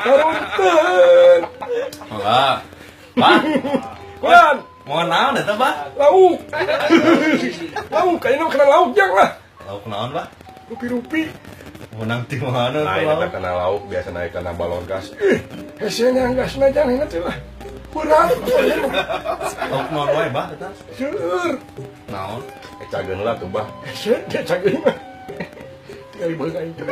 Karunten. Wah. Pak. Kuan. Mau naon eta, Pak? Lauk. lauk, kayaknya kena lauk jang lah. Lauk naon, Pak? Rupi-rupi. Menang tim mana? Nah, ini kena lauk biasa naik kena balon gas. Eh, hesenya gas najang ini tuh lah. Kurang. Lauk naon wae, Bah? Seur. Naon? Ecageun lah tuh, Bah. Hese, Seur, ecageun mah. Aing teh.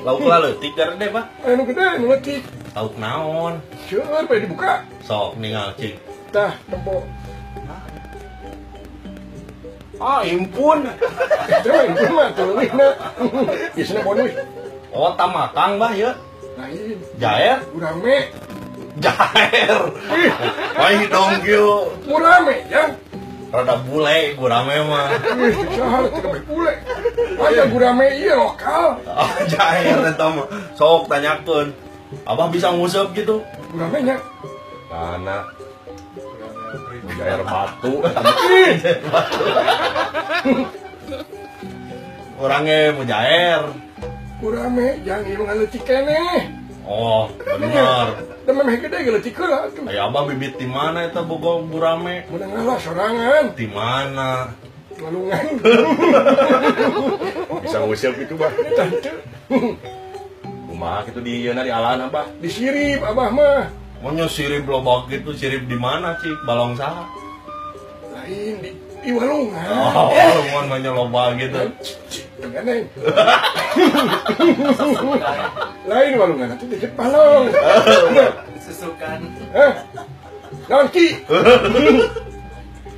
Lauk leutik gara deh, Pak. Anu gede, anu letik. Lauk naon? Seur, bae dibuka. Sok ningal cing. Tah, tempo. Ah, impun. Itu itu mah teuingna. Biasana bonus. Oh, tamakang, Bah, ya. Lain. Jair, Urame. jair. Wah, dong kieu. Murame, jang. Rada bule gurame mah. Tidak baik bule. Ada gurame iya lokal. Oh, jair eta mah. Sok tanyakeun. Abah bisa ngusap gitu? Gurame nya. Karena air batu. Ih, Orangnya mau jair. gurame jang ieu ngaletik keneh. Oh, abah bibit di mana eta boga gurame? Mun ngalah sorangan, Di mana? ngalungan. Bisa ngusir itu bah. Kumaha gitu di yeuna di alana bah. Disirip abah mah. Mau sirip lobak gitu, sirip di mana sih? Balong saha? Lain di di walungan. Oh, lumayan banyak loba gitu. Tengeneng. Lain walungan itu deket palong. Susukan. Eh, naon ki?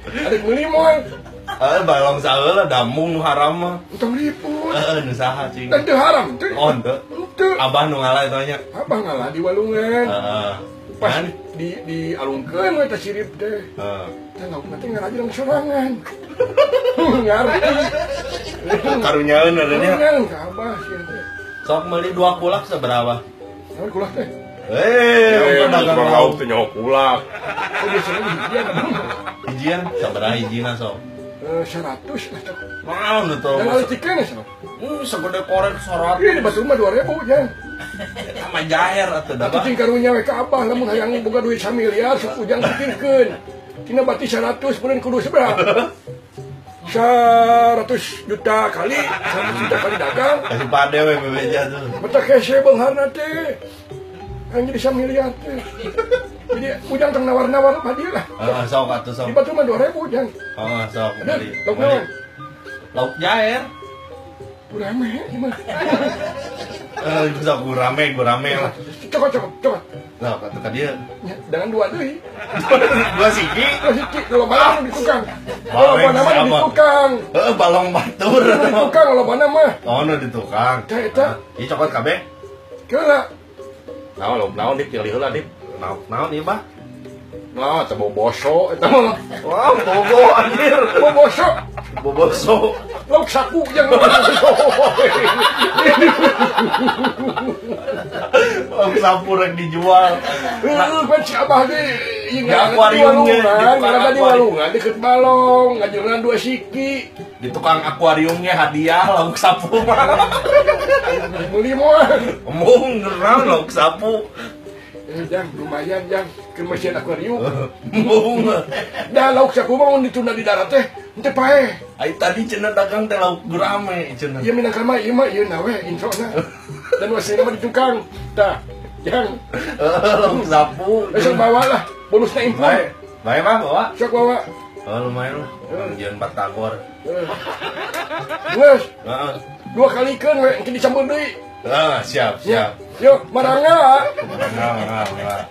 Ada meuli moal, Eh, balong saha lah damung nu haram mah. utang liput. Eh, nu saha cing? Dan teu haram teu. Oh, ente. Teu. Abah nu ngalah tanya. Apa ngalah di walungan? Heeh. Pas di di alungkeun we teh sirip teh. Heeh. Teh lauk nanti ngaraji nang sorangan. Ngarti. Karunyaeun ada nya. Sorangan ka abah sieun teh. Sok meuli dua kulak seberapa? Kulah teh? Eh, Eh, udah dagang lauk teh nyok ulak. Oh biasanya hijian abah. Ijian, sabaraha hijina sok? Eh, 100 lah teh. Naon itu? Dan aletik keneh sok. Hmm, segede korek sorot. Iya di batu rumah 2000 jan. Sama jair atuh da Tapi ting karunya we ka abah lamun hayang boga duit samiliar sok ujang pikirkeun. Tina bati 100 bulan kudu seberapa? 100 juta kali 100 juta kali dagang Kasih pade we bebeja tuh. Mata kese beungharna teh kan jadi samiliar teh jadi ujang teng nawar-nawar hadiah lah Heeh, sok atuh sok. di batu mah 2000 ujang Heeh, sok. Beli. lauk Lauk jair. udah meh gimana Eh, sok gurame, gurame lah. cokot cokot cokot Lah, kata ka dia. Ya, dengan dua deui Dua siki. terus iki kalau balong di tukang Balong kalau mana mah di tukang Heeh, balong batur. di tukang kalau mana mah Oh, nu di tukang. Tah, eta. Ih, cokot kabeh. kira Naon lauk naon dik pilih heula dik. Naon, naon ieu, Bah? Nah, teu boboso eta mah. Wah, bobo anjir. Boboso. Boboso. Lauk saku yang Lauk sampur yang dijual. Heeh, kan si Abah ge Di akuariumnya, di tukang Ada di akuarium. walungan deket balong, ngajuran dua siki. Di tukang akuariumnya hadiah lauk sapu. Beli moal. Embung, naon lauk sapu. Jang, lumayan jang ke mesin akuarium. Embung. Dah lauk saku mah mun ditunda di darat teh, teu pae. Ai tadi cenah dagang teh lauk gurame cenah. Ieu minangka mah ieu mah ieu nawe introna. Dan wasina mah di tukang. Tah, jang, lauk sapu. besok bawa lah bonusnya impor. Baik. Baik, Pak, bawa. Sok bawa. Oh, lumayan lah. Jangan batagor. Eh. Heeh. dua kali kan we engke dicampur deui. Ah, siap, siap. Yuk, marangga. Enggak, enggak.